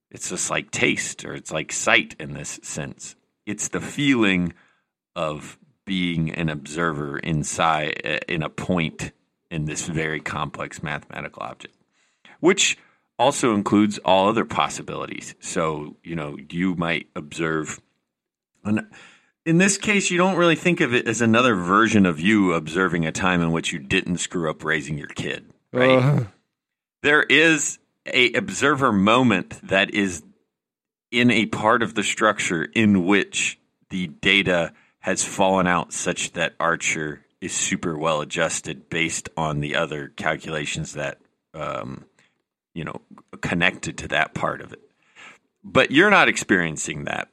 it's just like taste or it's like sight in this sense. It's the feeling of being an observer inside uh, in a point in this very complex mathematical object, which also includes all other possibilities. So, you know, you might observe. And in this case, you don't really think of it as another version of you observing a time in which you didn't screw up raising your kid, right? Uh, there is a observer moment that is in a part of the structure in which the data has fallen out such that Archer is super well adjusted based on the other calculations that um, you know connected to that part of it. But you're not experiencing that.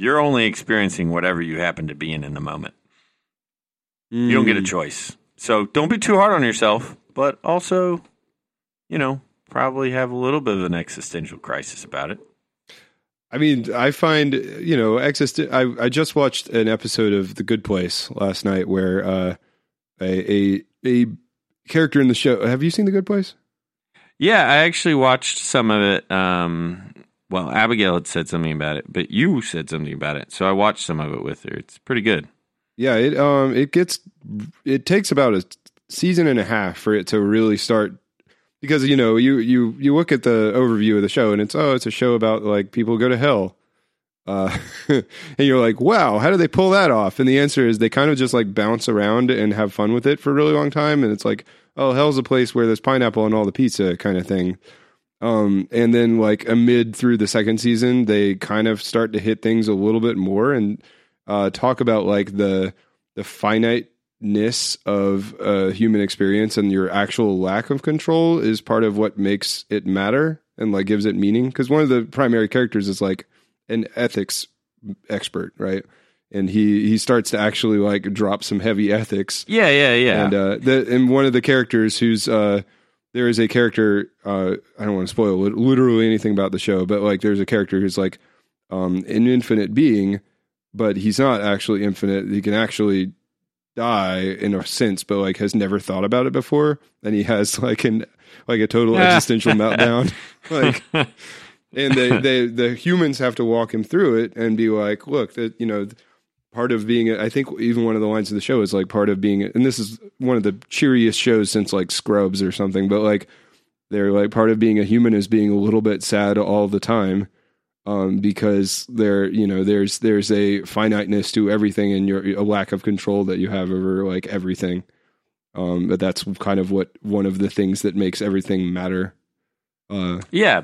You're only experiencing whatever you happen to be in in the moment. You don't get a choice. So don't be too hard on yourself, but also, you know, probably have a little bit of an existential crisis about it. I mean, I find you know, exist. I I just watched an episode of The Good Place last night where uh, a a a character in the show. Have you seen The Good Place? Yeah, I actually watched some of it. Um, well, Abigail had said something about it, but you said something about it, so I watched some of it with her. It's pretty good. Yeah, it um it gets it takes about a season and a half for it to really start because you know you you you look at the overview of the show and it's oh it's a show about like people go to hell. Uh, and you're like, wow, how do they pull that off? And the answer is they kind of just like bounce around and have fun with it for a really long time. And it's like, oh, hell's a place where there's pineapple and all the pizza kind of thing. Um, and then like amid through the second season, they kind of start to hit things a little bit more and uh, talk about like the the finiteness of uh, human experience and your actual lack of control is part of what makes it matter and like gives it meaning. Because one of the primary characters is like an ethics expert, right? And he he starts to actually like drop some heavy ethics Yeah, yeah, yeah. and uh, the and one of the characters who's uh, there is a character. Uh, I don't want to spoil lit- literally anything about the show, but like there's a character who's like um, an infinite being, but he's not actually infinite. He can actually die in a sense, but like has never thought about it before, and he has like an like a total existential meltdown. Like, and they, they the humans have to walk him through it and be like, look, that you know, part of being. I think even one of the lines of the show is like part of being, and this is one of the cheeriest shows since like Scrubs or something. But like, they're like part of being a human is being a little bit sad all the time. Um, because there, you know, there's there's a finiteness to everything, and your a lack of control that you have over like everything. Um, but that's kind of what one of the things that makes everything matter. Uh, Yeah,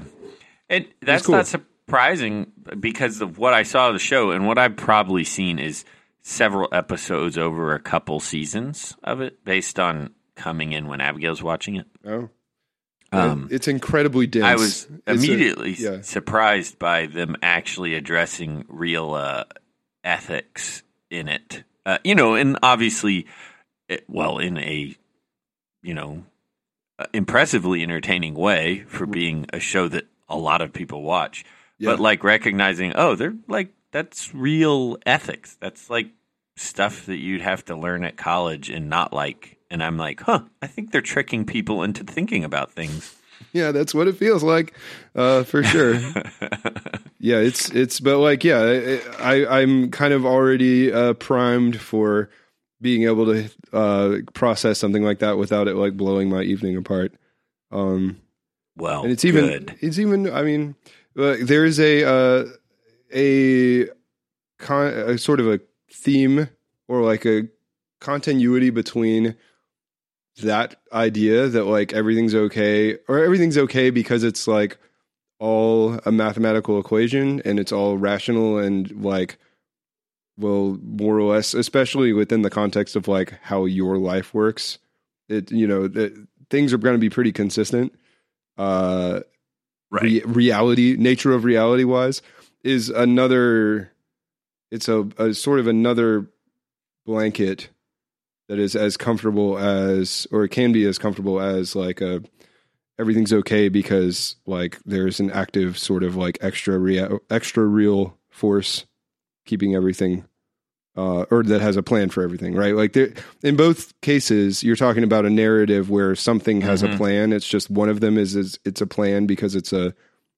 and that's cool. not surprising because of what I saw of the show and what I've probably seen is several episodes over a couple seasons of it, based on coming in when Abigail's watching it. oh, Um, it's incredibly dense. I was It's a- immediately yeah. surprised by them actually addressing real uh, ethics in it. Uh, you know, and obviously, it, well, in a you know uh, impressively entertaining way for being a show that a lot of people watch. Yeah. But like recognizing, oh, they're like that's real ethics. That's like stuff that you'd have to learn at college and not like. And I'm like, huh, I think they're tricking people into thinking about things. Yeah, that's what it feels like, uh, for sure. yeah, it's it's, but like, yeah, I, I I'm kind of already uh, primed for being able to uh, process something like that without it like blowing my evening apart. Um, Well, and it's even good. it's even I mean, there is a uh, a con a sort of a theme or like a continuity between that idea that like everything's okay or everything's okay because it's like all a mathematical equation and it's all rational and like well more or less especially within the context of like how your life works. It you know that things are going to be pretty consistent uh Right. re- reality nature of reality wise is another it's a, a sort of another blanket that is as comfortable as or it can be as comfortable as like a everything's okay because like there's an active sort of like extra real extra real force keeping everything uh, or that has a plan for everything, right? Like there, in both cases, you're talking about a narrative where something has Mhm. a plan. It's just one of them is, is it's a plan because it's a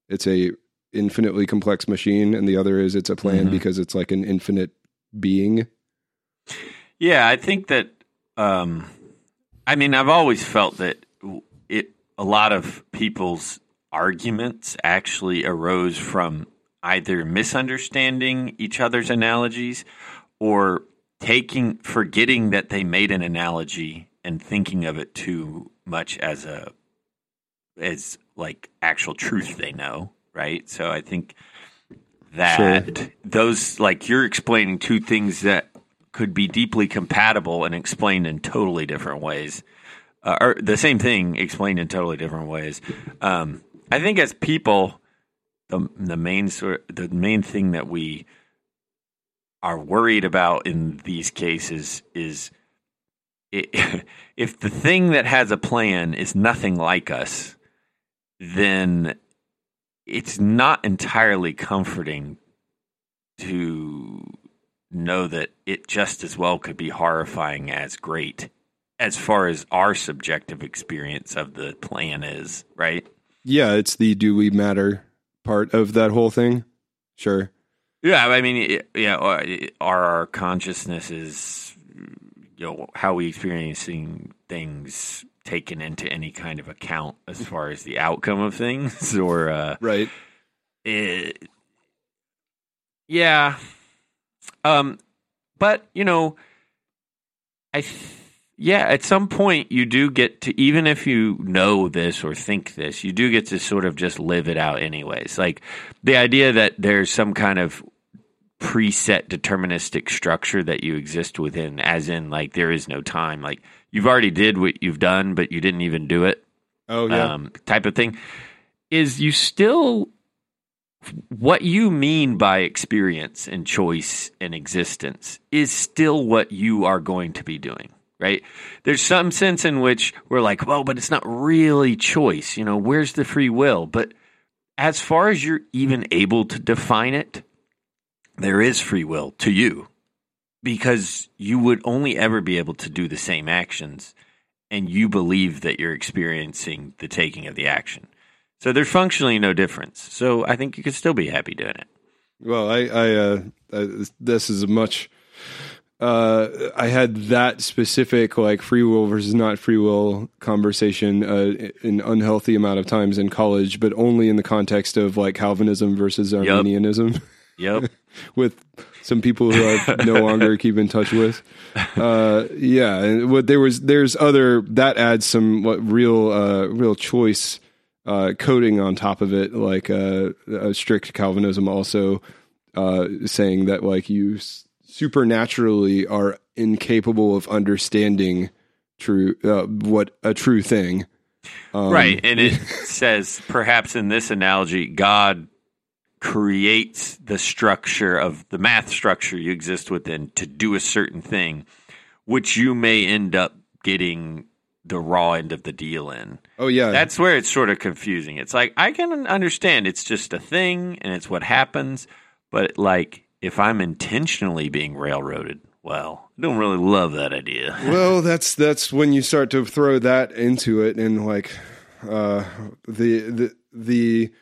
it's a infinitely complex machine, and the other is it's a plan Mhm. because it's like an infinite being. Yeah, I think that. Um, I mean, I've always felt that it. A lot of people's arguments actually arose from either misunderstanding each other's analogies or taking forgetting that they made an analogy and thinking of it too much as a as like actual truth they know, right? So I think that those like you're explaining two things that could be deeply compatible and explained in totally different ways, uh, or the same thing explained in totally different ways. Um, I think as people, the the main sort the main thing that we are worried about in these cases is i if the thing that has a plan is nothing like us, then it's not entirely comforting to know that it just as well could be horrifying as great as far as our subjective experience of the plan is, right? Yeah, it's the do we matter part of that whole thing. Sure. Yeah, I mean, yeah, are are our consciousnesses, you know, how we experiencing things taken into any kind of account as far as the outcome of things, or uh, Right. it, yeah, um, but you know, I, th- yeah, at some point you do get to, even if you know this or think this, you do get to sort of just live it out, anyways. Like the idea that there's some kind of preset deterministic structure that you exist within, as in, like, there is no time. Like, you've already did what you've done, but you didn't even do it Oh yeah. um, type of thing is you still what you mean by experience and choice and existence is still what you are going to be doing right? There's some sense in which we're like, well, but it's not really choice. You know, where's the free will? But as far as you're even able to define it, there is free will to you because you would only ever be able to do the same actions and you believe that you're experiencing the taking of the action. So there's functionally no difference. So I think you could still be happy doing it. Well, I, I, uh, I this is a much. Uh, I had that specific like free will versus not free will conversation uh, an unhealthy amount of times in college, but only in the context of like Calvinism versus Arminianism. Yep. with some people who I no longer keep in touch with. Uh, yeah, and what there was there's other that adds some what real uh, real choice uh, coding on top of it, like uh, a strict Calvinism also uh, saying that like you supernaturally are incapable of understanding true uh, what a true thing. Um, right. And it says, perhaps in this analogy, God creates the structure of the math structure you exist within to do a certain thing, which you may end up getting the raw end of the deal in. Oh yeah, That's where it's sort of confusing. It's like, I can understand it's just a thing and it's what happens, but like, if I'm intentionally being railroaded, well, I don't really love that idea. well that's that's when you start to throw that into it and like uh the the the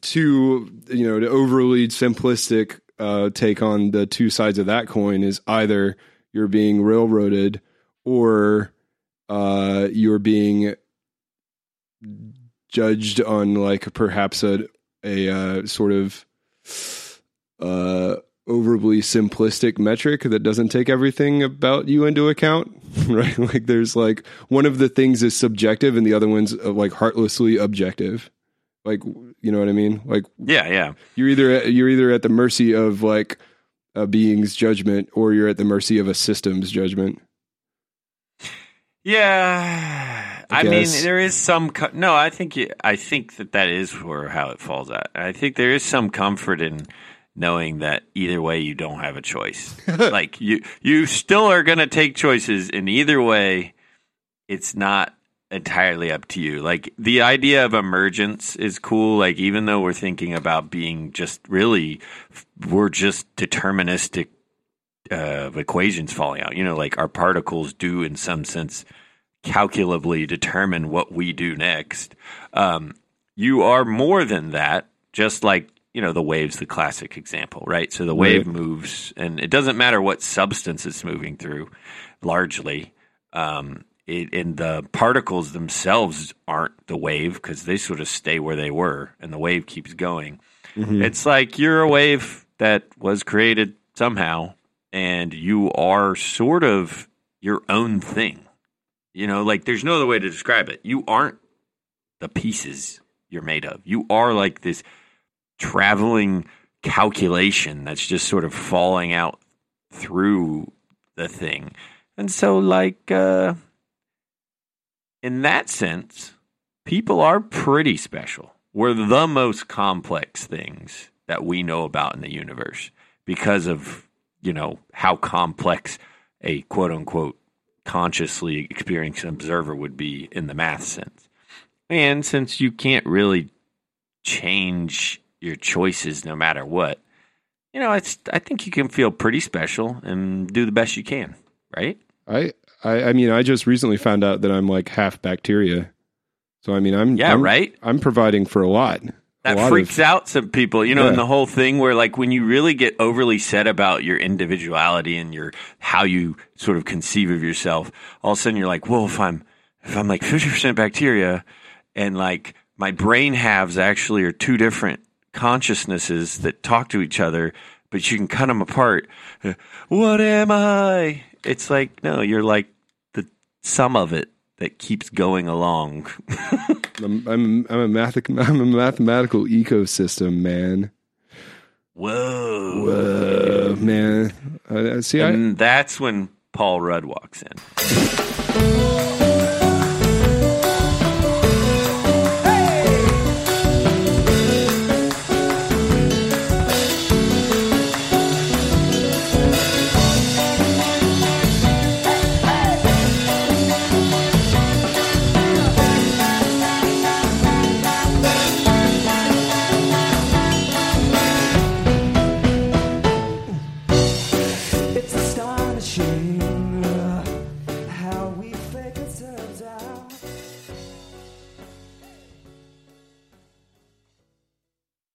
two you know the overly simplistic uh take on the two sides of that coin is either you're being railroaded or uh you're being judged on like perhaps a a uh, sort of uh overly simplistic metric that doesn't take everything about you into account right like there's like one of the things is subjective and the other one's uh, like heartlessly objective like you know what i mean like Yeah, yeah. you're either you're either at the mercy of like a being's judgment or you're at the mercy of a system's judgment Yeah, I I, mean, there is some. Co- no, I think you, I think that that is where how it falls out. I think there is some comfort in knowing that either way you don't have a choice. like you, you still are going to take choices, and either way, it's not entirely up to you. Like the idea of emergence is cool. Like even though we're thinking about being just really, we're just deterministic uh, equations falling out. You know, like our particles do, in some sense, calculably determine what we do next. Um, you are more than that, just like, you know, the wave's the classic example, right? So the wave Right. moves, and it doesn't matter what substance it's moving through, largely. Um, it, and the particles themselves aren't the wave because they sort of stay where they were, and the wave keeps going. It's like you're a wave that was created somehow, and you are sort of your own thing. You know, like there's no other way to describe it. You aren't the pieces you're made of. You are like this traveling calculation that's just sort of falling out through the thing. And so, like, uh, in that sense, people are pretty special. We're the most complex things that we know about in the universe because of, you know, how complex a quote unquote consciously experienced observer would be in the math sense. And since you can't really change your choices no matter what, you know, it's I think you can feel pretty special and do the best you can, right? I, I I mean I just recently found out that I'm like half bacteria. So I mean I'm Yeah, I'm, right? I'm providing for a lot. a That lot freaks of, out some people, you know, Yeah. in the whole thing where like when you really get overly set about your individuality and your how you sort of conceive of yourself, all of a sudden you're like, well, if I'm if I'm like fifty percent bacteria and like my brain halves actually are two different consciousnesses that talk to each other, but you can cut them apart. What am I? It's like no, you're like the sum of it that keeps going along. I'm I'm I'm a math I'm a mathematical ecosystem, man. Whoa. Uh, man, uh, see, I, that's when Paul Rudd walks in.